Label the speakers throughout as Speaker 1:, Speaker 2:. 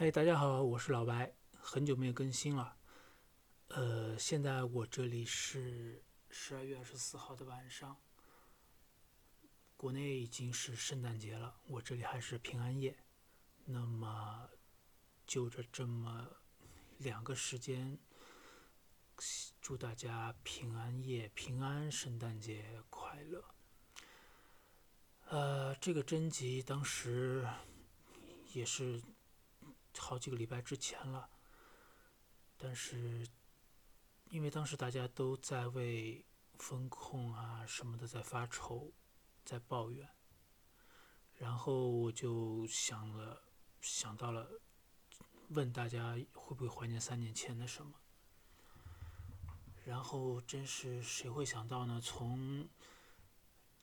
Speaker 1: 嗨，大家好，我是老白，很久没有更新了。呃，现在我这里是十二月二十四号的晚上，国内已经是圣诞节了，我这里还是平安夜。那么，就着这么两个时间，祝大家平安夜平安，圣诞节快乐。呃，这个征集当时也是好几个礼拜之前了，但是因为当时大家都在为风控啊什么的在发愁，在抱怨，然后我就想了，想到了，问大家会不会怀念三年前的什么？然后真是谁会想到呢？从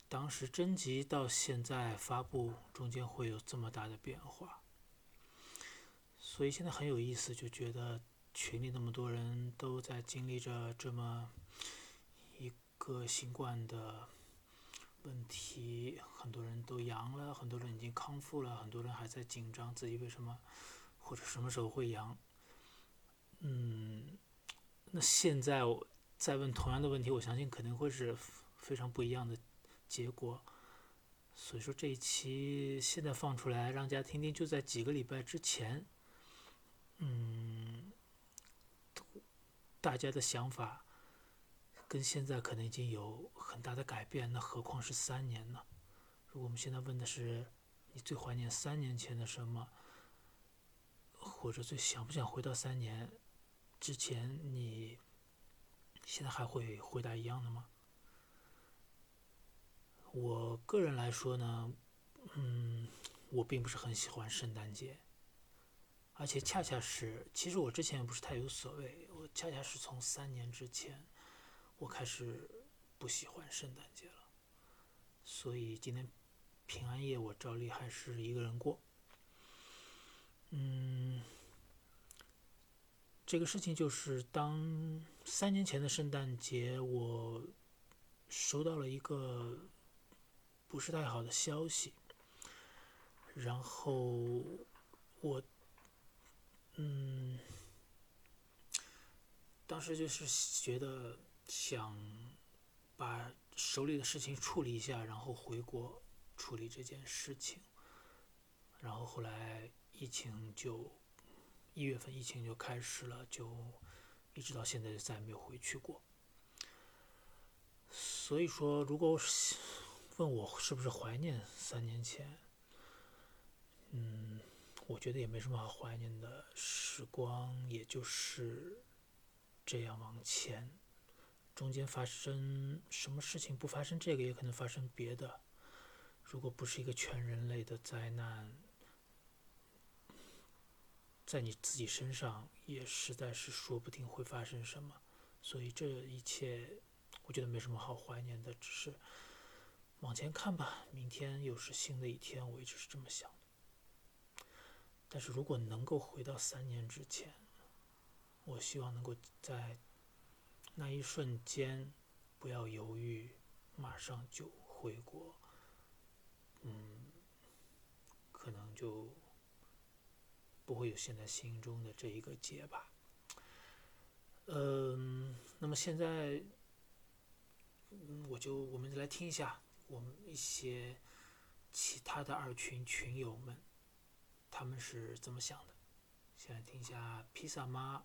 Speaker 1: 当时征集到现在发布，中间会有这么大的变化，所以现在很有意思，就觉得群里那么多人都在经历着这么一个新冠的问题，很多人都阳了，很多人已经康复了，很多人还在紧张自己为什么或者什么时候会阳。嗯，那现在我再问同样的问题，我相信肯定会是非常不一样的。结果，所以说这一期现在放出来让大家听听，就在几个礼拜之前，嗯，大家的想法跟现在可能已经有很大的改变，那何况是三年呢？如果我们现在问的是你最怀念三年前的什么，或者最想不想回到三年之前，你现在还会回答一样的吗？我个人来说呢，嗯，我并不是很喜欢圣诞节，而且恰恰是，其实我之前也不是太有所谓，我恰恰是从三年之前，我开始不喜欢圣诞节了，所以今天平安夜我照例还是一个人过，嗯，这个事情就是当三年前的圣诞节，我收到了一个。不是太好的消息，然后我，嗯，当时就是觉得想把手里的事情处理一下，然后回国处理这件事情，然后后来疫情就一月份疫情就开始了，就一直到现在就再也没有回去过，所以说如果。问我是不是怀念三年前？我觉得也没什么好怀念的，时光也就是这样往前，中间发生什么事情不发生这个，也可能发生别的。如果不是一个全人类的灾难，在你自己身上也实在是说不定会发生什么。所以这一切，我觉得没什么好怀念的，只是。往前看吧，明天又是新的一天，我一直是这么想。但是如果能够回到三年之前，我希望能够在那一瞬间不要犹豫，马上就回国。嗯，可能就不会有现在心中的这一个结吧。嗯，那么现在，我就我们来听一下。我们一些其他的二群群友们，他们是怎么想的？先来听一下披萨妈。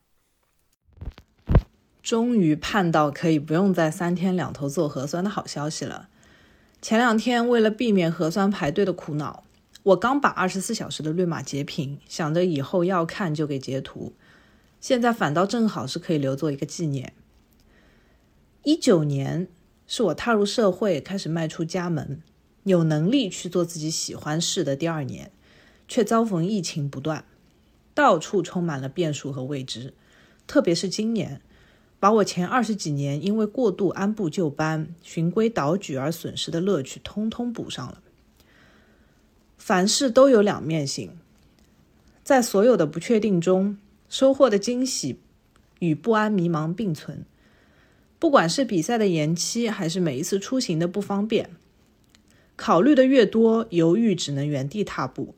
Speaker 2: 终于盼到可以不用在三天两头做核酸的好消息了。前两天为了避免核酸排队的苦恼，我刚把二十四小时的绿码截屏，想着以后要看就给截图。现在反倒正好是可以留作一个纪念。一九年。是我踏入社会，开始迈出家门，有能力去做自己喜欢事的第二年，却遭逢疫情不断，到处充满了变数和未知。特别是今年，把我前二十几年因为过度按部就班、循规蹈矩而损失的乐趣，通通补上了。凡事都有两面性，在所有的不确定中，收获的惊喜与不安、迷茫并存。不管是比赛的延期，还是每一次出行的不方便，考虑的越多，犹豫只能原地踏步。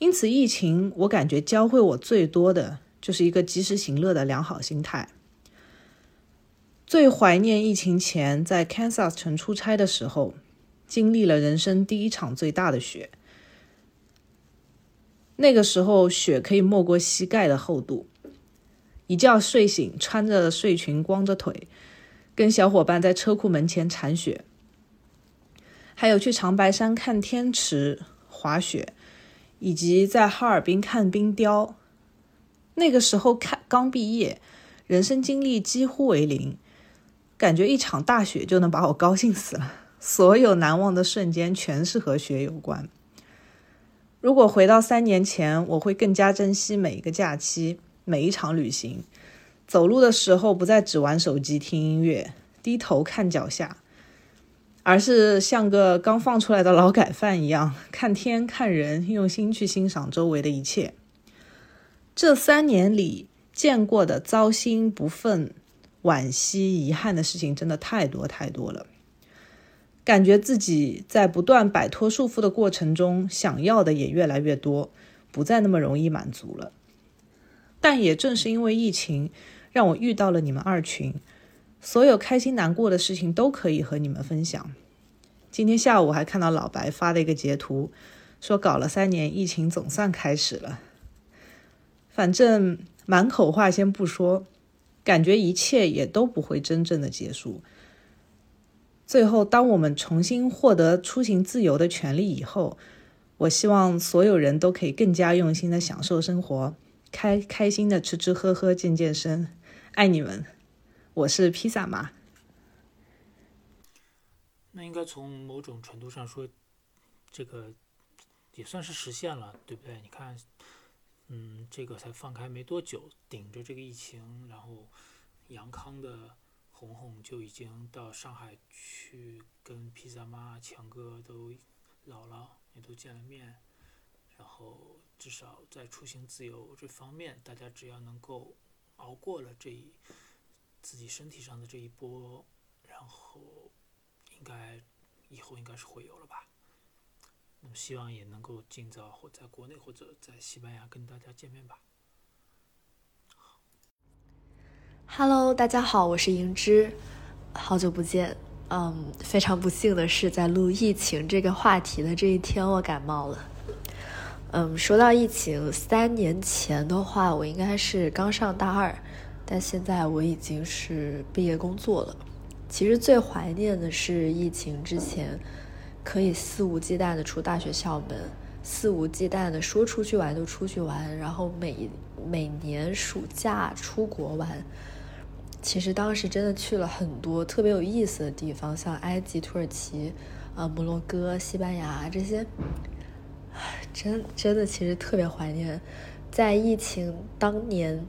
Speaker 2: 因此，疫情我感觉教会我最多的就是一个及时行乐的良好心态。最怀念疫情前在 Kansas 城出差的时候，经历了人生第一场最大的雪。那个时候雪可以没过膝盖的厚度，一觉睡醒，穿着睡裙，光着腿，跟小伙伴在车库门前铲雪，还有去长白山看天池滑雪。以及在哈尔滨看冰雕，那个时候看刚毕业，人生经历几乎为零，感觉一场大雪就能把我高兴死了。所有难忘的瞬间全是和雪有关。如果回到三年前，我会更加珍惜每一个假期，每一场旅行。走路的时候不再只玩手机听音乐，低头看脚下。而是像个刚放出来的劳改犯一样，看天看人，用心去欣赏周围的一切。这三年里见过的糟心、不忿、惋惜、遗憾的事情，真的太多太多了。感觉自己在不断摆脱束缚的过程中，想要的也越来越多，不再那么容易满足了。但也正是因为疫情，让我遇到了你们二群。所有开心难过的事情都可以和你们分享。今天下午还看到老白发了一个截图，说搞了三年，疫情总算开始了。反正满口话先不说，感觉一切也都不会真正的结束。最后，当我们重新获得出行自由的权利以后，我希望所有人都可以更加用心的享受生活，开开心的吃吃喝喝，健健身。爱你们。我是披萨妈。
Speaker 1: 那应该从某种程度上说，这个也算是实现了，对不对？你看，嗯，这个才放开没多久，顶着这个疫情，然后杨康的红红就已经到上海去跟披萨妈、强哥都姥姥也都见了面，然后至少在出行自由这方面，大家只要能够熬过了这一。自己身体上的这一波，然后应该以后应该是会有了吧。那么希望也能够尽早或在国内或者在西班牙跟大家见面吧。
Speaker 3: Hello，大家好，我是银之，好久不见。嗯，非常不幸的是，在录疫情这个话题的这一天，我感冒了。嗯，说到疫情，三年前的话，我应该是刚上大二。但现在我已经是毕业工作了。其实最怀念的是疫情之前，可以肆无忌惮的出大学校门，肆无忌惮的说出去玩就出去玩，然后每每年暑假出国玩。其实当时真的去了很多特别有意思的地方，像埃及、土耳其、呃摩洛哥、西班牙这些，真真的其实特别怀念，在疫情当年。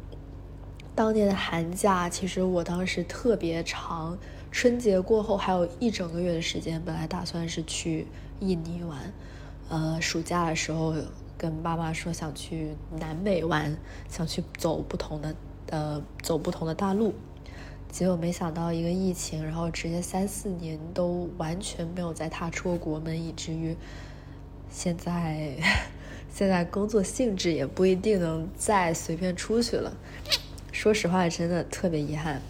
Speaker 3: 当年的寒假，其实我当时特别长，春节过后还有一整个月的时间，本来打算是去印尼玩，呃，暑假的时候跟爸妈说想去南美玩，想去走不同的，呃，走不同的大陆，结果没想到一个疫情，然后直接三四年都完全没有再踏出过国门，以至于现在，现在工作性质也不一定能再随便出去了。说实话，真的特别遗憾。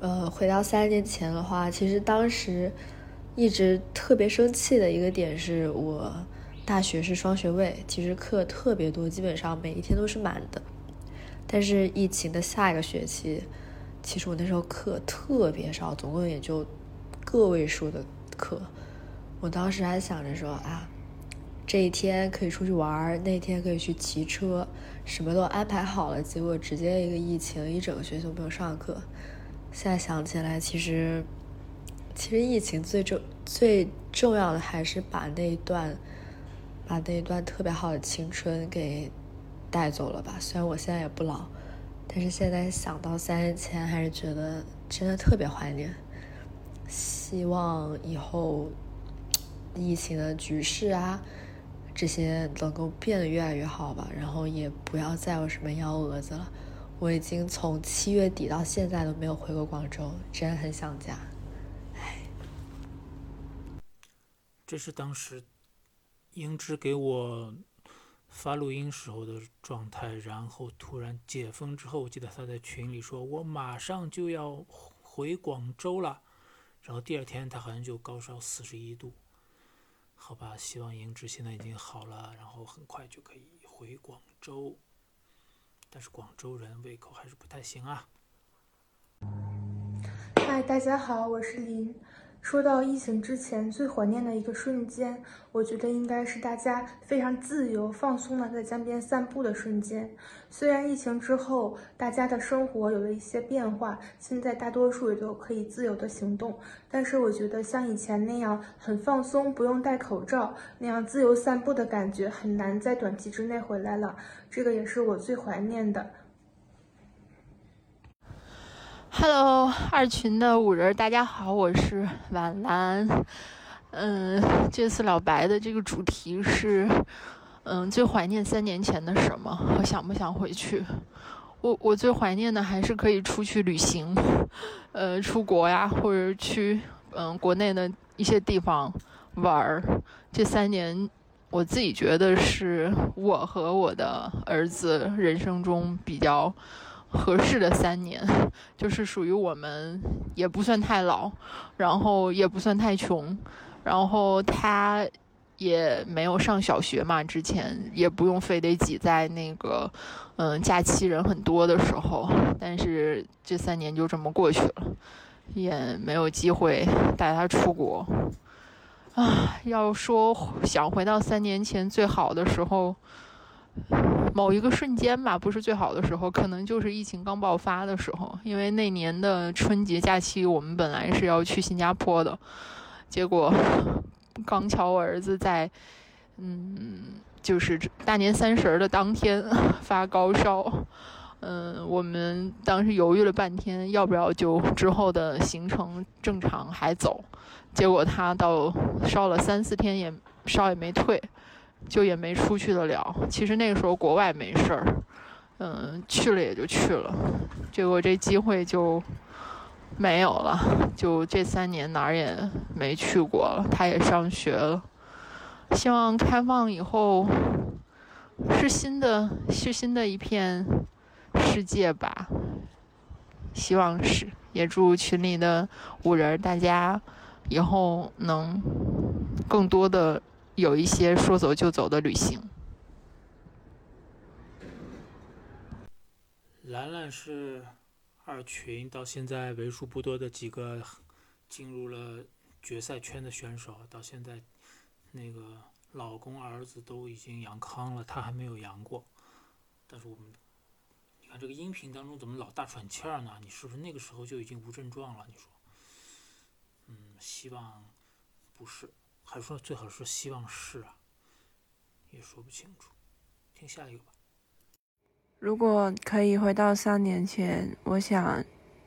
Speaker 3: 呃，回到三年前的话，其实当时一直特别生气的一个点是我大学是双学位，其实课特别多，基本上每一天都是满的。但是疫情的下一个学期，其实我那时候课特别少，总共也就个位数的课。我当时还想着说啊。这一天可以出去玩，那天可以去骑车，什么都安排好了。结果直接一个疫情，一整个学期都没有上课。现在想起来，其实，其实疫情最重最重要的还是把那一段，把那一段特别好的青春给带走了吧。虽然我现在也不老，但是现在想到三年前，还是觉得真的特别怀念。希望以后疫情的局势啊。这些能够变得越来越好吧，然后也不要再有什么幺蛾子了。我已经从七月底到现在都没有回过广州，真的很想家。唉，
Speaker 1: 这是当时英之给我发录音时候的状态，然后突然解封之后，我记得他在群里说：“我马上就要回广州了。”然后第二天他好像就高烧四十一度。好吧，希望颜值现在已经好了，然后很快就可以回广州。但是广州人胃口还是不太行啊。
Speaker 4: 嗨，大家好，我是林。说到疫情之前最怀念的一个瞬间，我觉得应该是大家非常自由放松的在江边散步的瞬间。虽然疫情之后大家的生活有了一些变化，现在大多数也都可以自由的行动，但是我觉得像以前那样很放松，不用戴口罩那样自由散步的感觉，很难在短期之内回来了。这个也是我最怀念的。
Speaker 5: Hello，二群的五人，大家好，我是婉兰。嗯，这次老白的这个主题是，嗯，最怀念三年前的什么？我想不想回去？我我最怀念的还是可以出去旅行，呃，出国呀，或者去嗯国内的一些地方玩儿。这三年，我自己觉得是我和我的儿子人生中比较。合适的三年，就是属于我们也不算太老，然后也不算太穷，然后他也没有上小学嘛，之前也不用非得挤在那个嗯假期人很多的时候，但是这三年就这么过去了，也没有机会带他出国啊。要说想回到三年前最好的时候。某一个瞬间吧，不是最好的时候，可能就是疫情刚爆发的时候。因为那年的春节假期，我们本来是要去新加坡的，结果刚巧我儿子在，嗯，就是大年三十的当天 发高烧，嗯，我们当时犹豫了半天，要不要就之后的行程正常还走，结果他到烧了三四天也烧也没退。就也没出去得了。其实那个时候国外没事儿，嗯，去了也就去了。结果这机会就没有了，就这三年哪儿也没去过了。他也上学了。希望开放以后是新的，是新的一片世界吧。希望是，也祝群里的五人大家以后能更多的。有一些说走就走的旅行。
Speaker 1: 兰兰是二群到现在为数不多的几个进入了决赛圈的选手，到现在那个老公儿子都已经阳康了，她还没有阳过。但是我们，你看这个音频当中怎么老大喘气儿呢？你是不是那个时候就已经无症状了？你说？嗯，希望不是。还说最好是希望是啊，也说不清楚。听下一个吧。
Speaker 6: 如果可以回到三年前，我想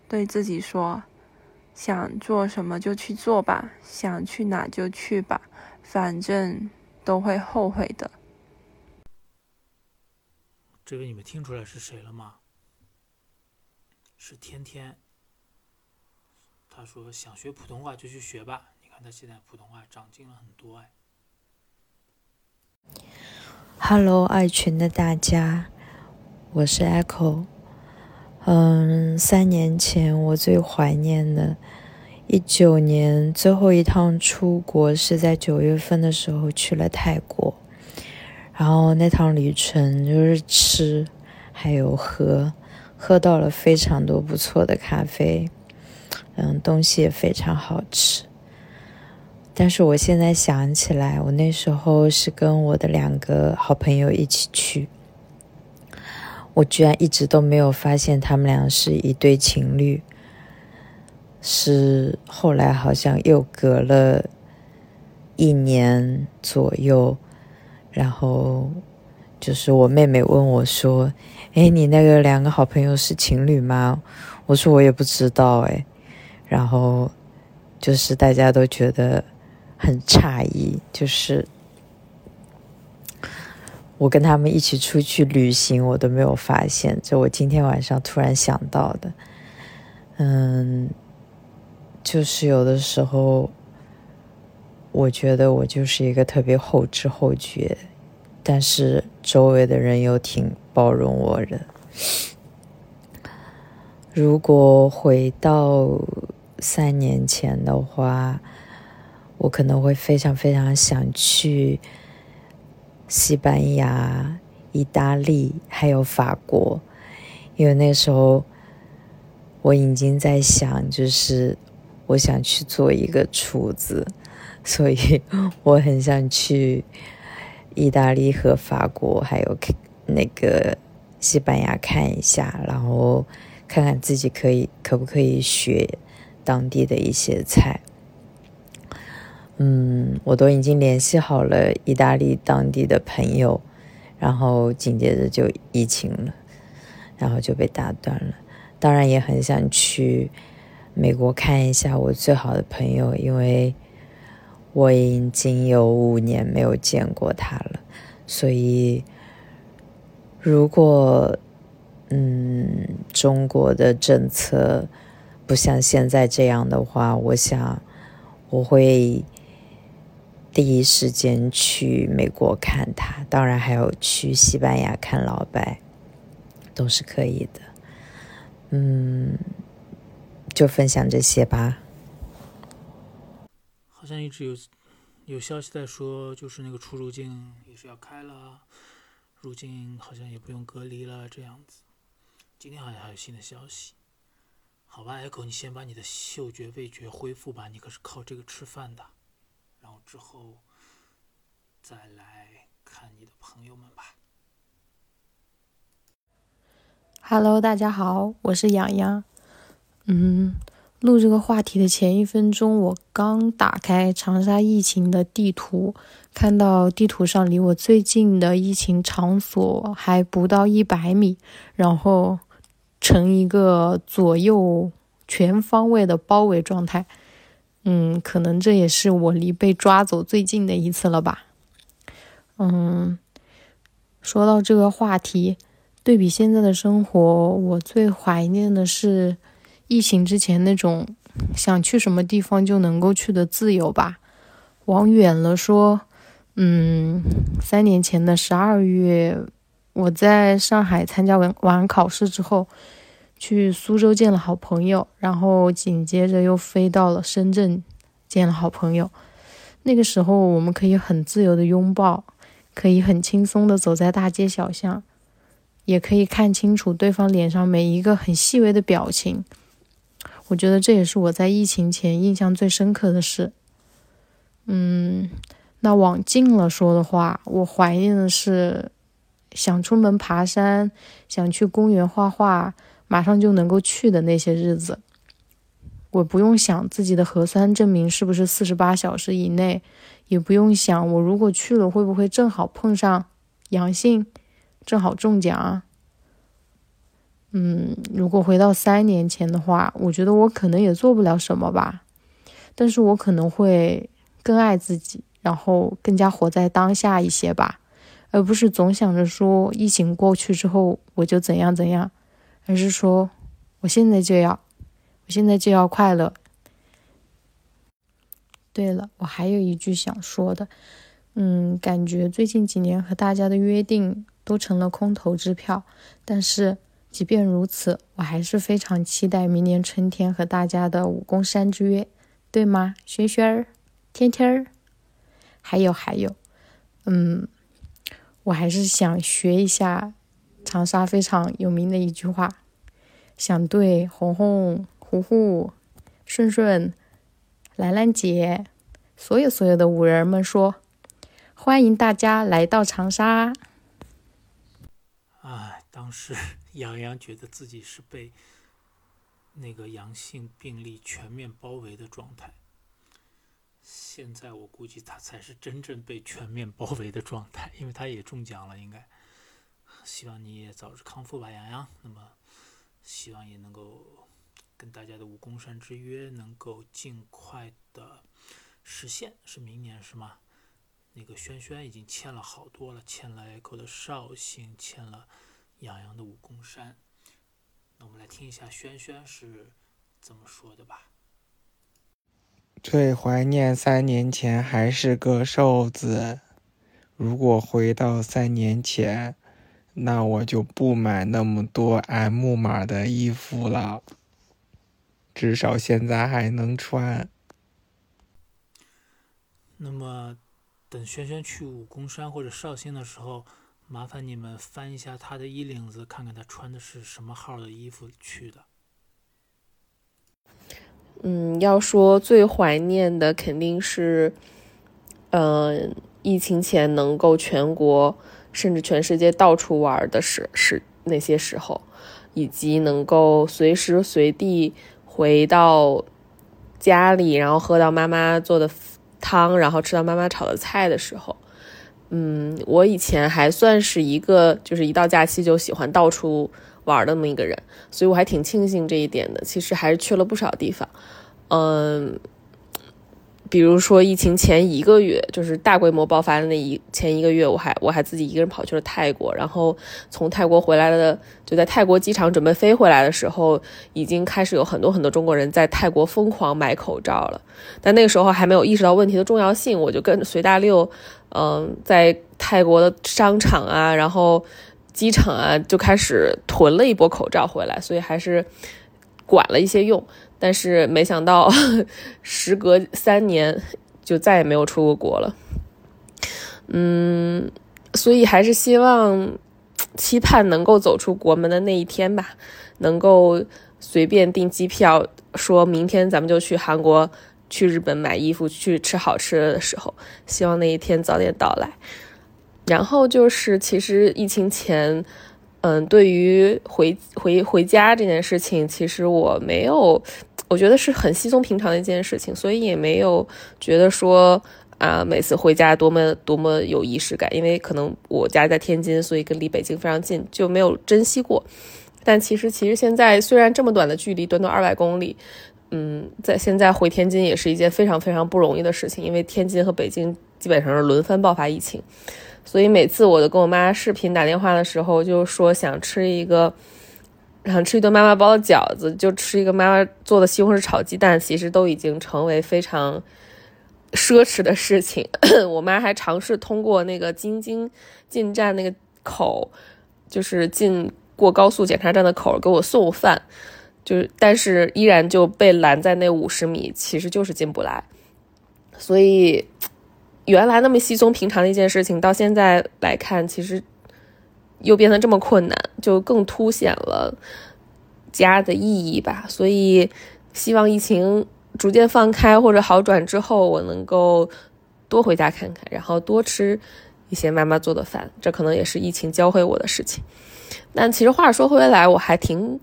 Speaker 6: 对自己说：想做什么就去做吧，想去哪就去吧，反正都会后悔的。
Speaker 1: 这个你们听出来是谁了吗？是天天。他说想学普通话就去学吧。他现在普通话长进了很多哎。
Speaker 7: Hello，爱群的大家，我是 Echo。嗯，三年前我最怀念的，一九年最后一趟出国是在九月份的时候去了泰国，然后那趟旅程就是吃，还有喝，喝到了非常多不错的咖啡，嗯，东西也非常好吃。但是我现在想起来，我那时候是跟我的两个好朋友一起去，我居然一直都没有发现他们俩是一对情侣，是后来好像又隔了一年左右，然后就是我妹妹问我说：“哎，你那个两个好朋友是情侣吗？”我说：“我也不知道。”哎，然后就是大家都觉得。很诧异，就是我跟他们一起出去旅行，我都没有发现，这我今天晚上突然想到的。嗯，就是有的时候，我觉得我就是一个特别后知后觉，但。是周围的人又挺包容我的。如果回到三年前的话，我可能会非常非常想去西班牙、意大利还有法国，因为那时候我已经在想，就是我想去做一个厨子，所以 我很想去意大利和法国还有那个西班牙看一下，然后看看自己可以可不可以学当地的一些菜。嗯，我都已经联系好了意大利当地的朋友，然后紧接着就疫情了，然后就被打断了。当然也很想去美国看一下我最好的朋友，因为我已经有五年没有见过他了。所以，如果嗯中国的政策不像现在这样的话，我想我会。第一时间去美国看他，当然还有去西班牙看老白，都是可以的。嗯，就分享这些吧。
Speaker 1: 好像一直有有消息在说，就是那个出入境也是要开了，入境好像也不用隔离了，这样子。今天好像还有新的消息。好吧，Echo，你先把你的嗅觉、味觉恢复吧，你可是靠这个吃饭的。然后之后再来看你的朋友们吧。
Speaker 8: Hello，大家好，我是洋洋。嗯，录这个话题的前一分钟，我刚打开长沙疫情的地图，看到地图上离我最近的疫情场所还不到一百米，然后呈一个左右全方位的包围状态。嗯，可能这也是我离被抓走最近的一次了吧。嗯，说到这个话题，对比现在的生活，我最怀念的是疫情之前那种想去什么地方就能够去的自由吧。往远了说，嗯，三年前的十二月，我在上海参加完完考试之后。去苏州见了好朋友，然后紧接着又飞到了深圳见了好朋友。那个时候，我们可以很自由的拥抱，可以很轻松的走在大街小巷，也可以看清楚对方脸上每一个很细微的表情。我觉得这也是我在疫情前印象最深刻的事。嗯，那往近了说的话，我怀念的是想出门爬山，想去公园画画。马上就能够去的那些日子，我不用想自己的核酸证明是不是四十八小时以内，也不用想我如果去了会不会正好碰上阳性，正好中奖。嗯，如果回到三年前的话，我觉得我可能也做不了什么吧，但是我可能会更爱自己，然后更加活在当下一些吧，而不是总想着说疫情过去之后我就怎样怎样。而是说，我现在就要，我现在就要快乐。对了，我还有一句想说的，嗯，感觉最近几年和大家的约定都成了空头支票。但是即便如此，我还是非常期待明年春天和大家的武功山之约，对吗？轩轩儿，天天儿，还有还有，嗯，我还是想学一下。长沙非常有名的一句话，想对红红、虎虎、顺顺、兰兰姐，所有所有的五人们说：欢迎大家来到长沙。
Speaker 1: 哎，当时杨洋觉得自己是被那个阳性病例全面包围的状态，现在我估计他才是真正被全面包围的状态，因为他也中奖了，应该。希望你也早日康复吧，洋洋。那么，希望也能够跟大家的武功山之约能够尽快的实现，是明年是吗？那个轩轩已经签了好多了，签了 Echo 的绍兴，签了洋洋的武功山。那我们来听一下轩轩是怎么说的吧。
Speaker 9: 最怀念三年前还是个瘦子。如果回到三年前，那我就不买那么多 M 码的衣服了，至少现在还能穿。
Speaker 1: 那么，等轩轩去武功山或者绍兴的时候，麻烦你们翻一下他的衣领子，看看他穿的是什么号的衣服去的。
Speaker 10: 嗯，要说最怀念的肯定是，嗯，疫情前能够全国甚至全世界到处玩的时是那些时候，以及能够随时随地回到家里，然后喝到妈妈做的汤，然后吃到妈妈炒的菜的时候。嗯，我以前还算是一个就是一到假期就喜欢到处。玩的那么一个人，所以我还挺庆幸这一点的。其实还是去了不少地方，嗯，比如说疫情前一个月，就是大规模爆发的那一前一个月，我还我还自己一个人跑去了泰国，然后从泰国回来的，就在泰国机场准备飞回来的时候，已经开始有很多很多中国人在泰国疯狂买口罩了。但那个时候还没有意识到问题的重要性，我就跟随大六，嗯，在泰国的商场啊，然后。机场啊，就开始囤了一波口罩回来，所以还是管了一些用。但是没想到，时隔三年就再也没有出过国了。嗯，所以还是希望期盼能够走出国门的那一天吧，能够随便订机票，说明天咱们就去韩国、去日本买衣服、去吃好吃的时候，希望那一天早点到来。然后就是，其实疫情前，嗯，对于回回回家这件事情，其实我没有，我觉得是很稀松平常的一件事情，所以也没有觉得说啊，每次回家多么多么有仪式感。因为可能我家在天津，所以跟离北京非常近，就没有珍惜过。但其实，其实现在虽然这么短的距离，短短二百公里，嗯，在现在回天津也是一件非常非常不容易的事情，因为天津和北京基本上是轮番爆发疫情。所以每次我都跟我妈视频打电话的时候，就说想吃一个，想吃一顿妈妈包的饺子，就吃一个妈妈做的西红柿炒鸡蛋，其实都已经成为非常奢侈的事情。我妈还尝试通过那个京津进站那个口，就是进过高速检查站的口给我送饭，就是但是依然就被拦在那五十米，其实就是进不来。所以。原来那么稀松平常的一件事情，到现在来看，其实又变得这么困难，就更凸显了家的意义吧。所以，希望疫情逐渐放开或者好转之后，我能够多回家看看，然后多吃一些妈妈做的饭。这可能也是疫情教会我的事情。但其实话说回来，我还挺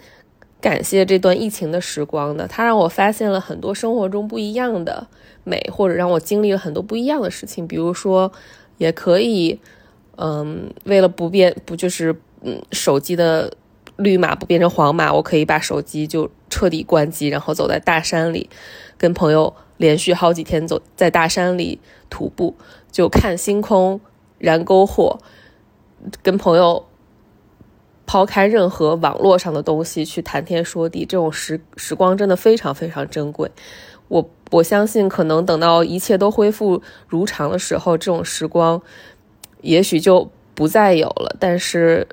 Speaker 10: 感谢这段疫情的时光的，它让我发现了很多生活中不一样的。美，或者让我经历了很多不一样的事情，比如说，也可以，嗯，为了不变，不就是嗯，手机的绿码不变成黄码，我可以把手机就彻底关机，然后走在大山里，跟朋友连续好几天走在大山里徒步，就看星空，燃篝火，跟朋友抛开任何网络上的东西去谈天说地，这种时时光真的非常非常珍贵，我。我相信，可能等到一切都恢复如常的时候，这种时光也许就不再有了。但是，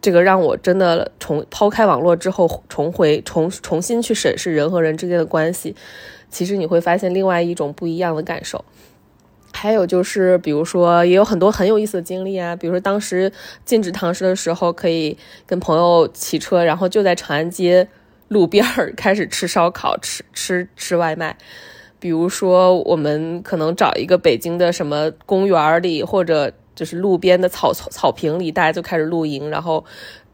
Speaker 10: 这个让我真的重抛开网络之后，重回重重新去审视人和人之间的关系，其实你会发现另外一种不一样的感受。还有就是，比如说，也有很多很有意思的经历啊，比如说当时禁止堂食的时候，可以跟朋友骑车，然后就在长安街。路边儿开始吃烧烤，吃吃吃外卖。比如说，我们可能找一个北京的什么公园里，或者就是路边的草草草坪里，大家就开始露营，然后，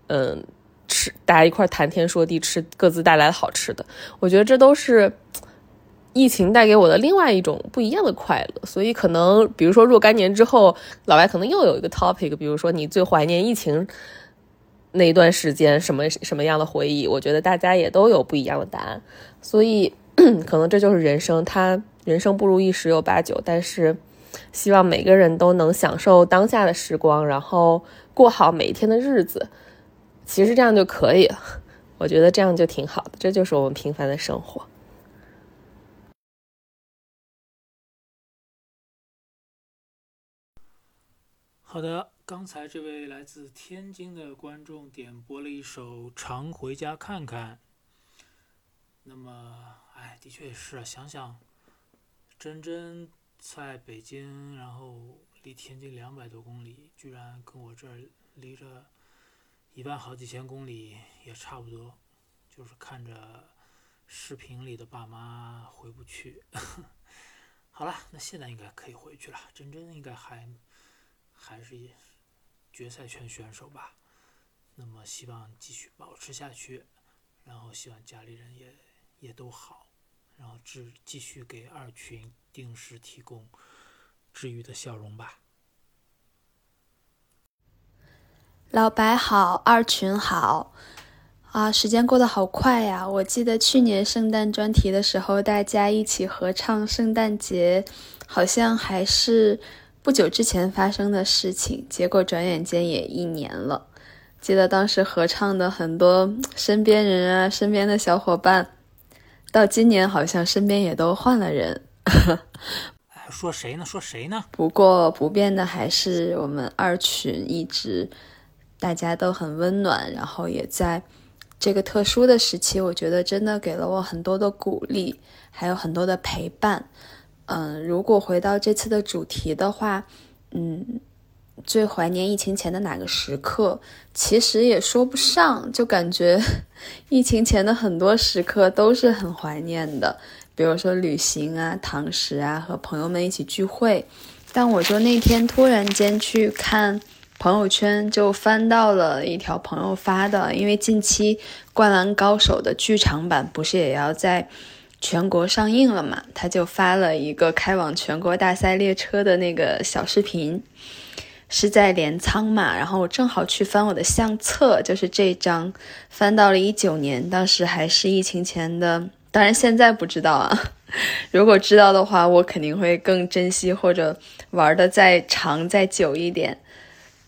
Speaker 10: 嗯，吃，大家一块谈天说地，吃各自带来的好吃的。我觉得这都是疫情带给我的另外一种不一样的快乐。所以，可能比如说若干年之后，老外可能又有一个 topic，比如说你最怀念疫情。那一段时间什么什么样的回忆？我觉得大家也都有不一样的答案，所以 可能这就是人生。他人生不如意十有八九，但是希望每个人都能享受当下的时光，然后过好每一天的日子。其实这样就可以了，我觉得这样就挺好的。这就是我们平凡的生活。
Speaker 1: 好的，刚才这位来自天津的观众点播了一首《常回家看看》。那么，哎，的确也是啊，想想真真在北京，然后离天津两百多公里，居然跟我这儿离着一万好几千公里也差不多，就是看着视频里的爸妈回不去。好了，那现在应该可以回去了。真真应该还还是决赛圈选手吧？那么希望继续保持下去，然后希望家里人也也都好，然后治继续给二群定时提供治愈的笑容吧。
Speaker 11: 老白好，二群好。啊，时间过得好快呀！我记得去年圣诞专题的时候，大家一起合唱《圣诞节》，好像还是不久之前发生的事情。结果转眼间也一年了。记得当时合唱的很多身边人啊，身边的小伙伴，到今年好像身边也都换了人。
Speaker 1: 说谁呢？说谁呢？
Speaker 11: 不过不变的还是我们二群一直大家都很温暖，然后也在。这个特殊的时期，我觉得真的给了我很多的鼓励，还有很多的陪伴。嗯，如果回到这次的主题的话，嗯，最怀念疫情前的哪个时刻？其实也说不上，就感觉 疫情前的很多时刻都是很怀念的，比如说旅行啊、堂食啊、和朋友们一起聚会。但我就那天突然间去看。朋友圈就翻到了一条朋友发的，因为近期《灌篮高手》的剧场版不是也要在全国上映了嘛？他就发了一个开往全国大赛列车的那个小视频，是在镰仓嘛？然后我正好去翻我的相册，就是这张，翻到了一九年，当时还是疫情前的，当然现在不知道啊。如果知道的话，我肯定会更珍惜或者玩的再长再久一点。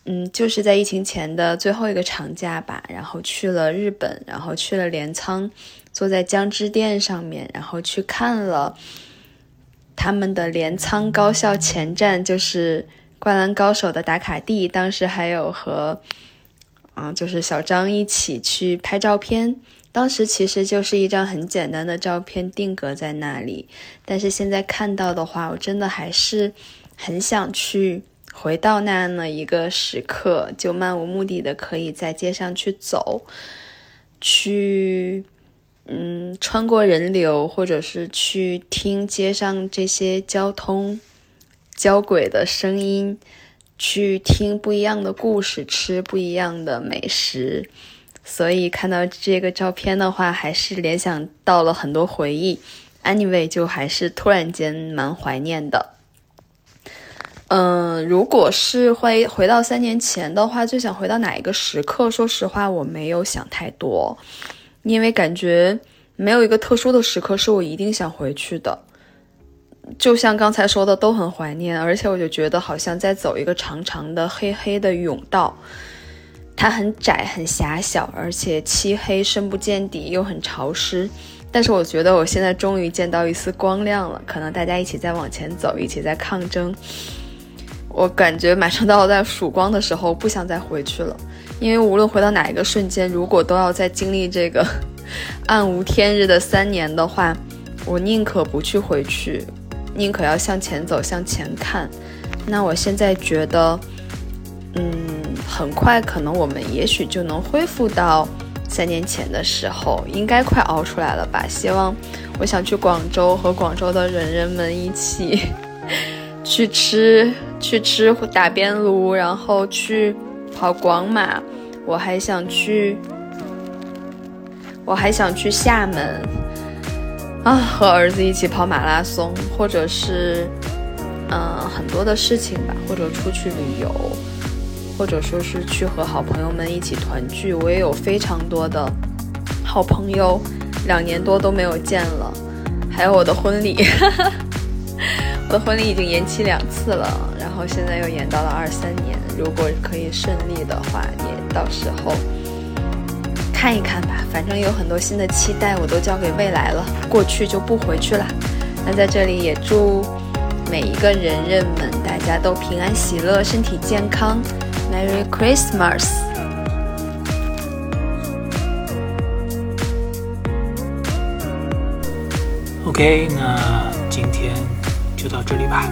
Speaker 11: 嗯，就是在疫情前的最后一个长假吧，然后去了日本，然后去了镰仓，坐在江之电上面，然后去看了他们的镰仓高校前站，就是《灌篮高手》的打卡地。当时还有和，啊，就是小张一起去拍照片。当时其实就是一张很简单的照片，定格在那里。但是现在看到的话，我真的还是很想去。回到那样的一个时刻，就漫无目的的可以在街上去走，去，嗯，穿过人流，或者是去听街上这些交通交轨的声音，去听不一样的故事，吃不一样的美食。所以看到这个照片的话，还是联想到了很多回忆。Anyway，就还是突然间蛮怀念的。嗯，如果是回回到三年前的话，最想回到哪一个时刻？说实话，我没有想太多，因为感觉没有一个特殊的时刻是我一定想回去的。就像刚才说的，都很怀念，而且我就觉得好像在走一个长长的黑黑的甬道，它很窄很狭小，而且漆黑深不见底，又很潮湿。但是我觉得我现在终于见到一丝光亮了，可能大家一起在往前走，一起在抗争。我感觉马上到了在曙光的时候，不想再回去了，因为无论回到哪一个瞬间，如果都要再经历这个 暗无天日的三年的话，我宁可不去回去，宁可要向前走，向前看。那我现在觉得，嗯，很快可能我们也许就能恢复到三年前的时候，应该快熬出来了吧？希望，我想去广州和广州的人人们一起。去吃去吃打边炉，然后去跑广马，我还想去，我还想去厦门，啊，和儿子一起跑马拉松，或者是，嗯，很多的事情吧，或者出去旅游，或者说是去和好朋友们一起团聚。我也有非常多的好朋友，两年多都没有见了，还有我的婚礼。我的婚礼已经延期两次了，然后现在又延到了二三年。如果可以顺利的话，也到时候看一看吧。反正有很多新的期待，我都交给未来了，过去就不回去了。那在这里也祝每一个人人们，大家都平安喜乐，身体健康，Merry
Speaker 1: Christmas！OK，那今天就到这里吧，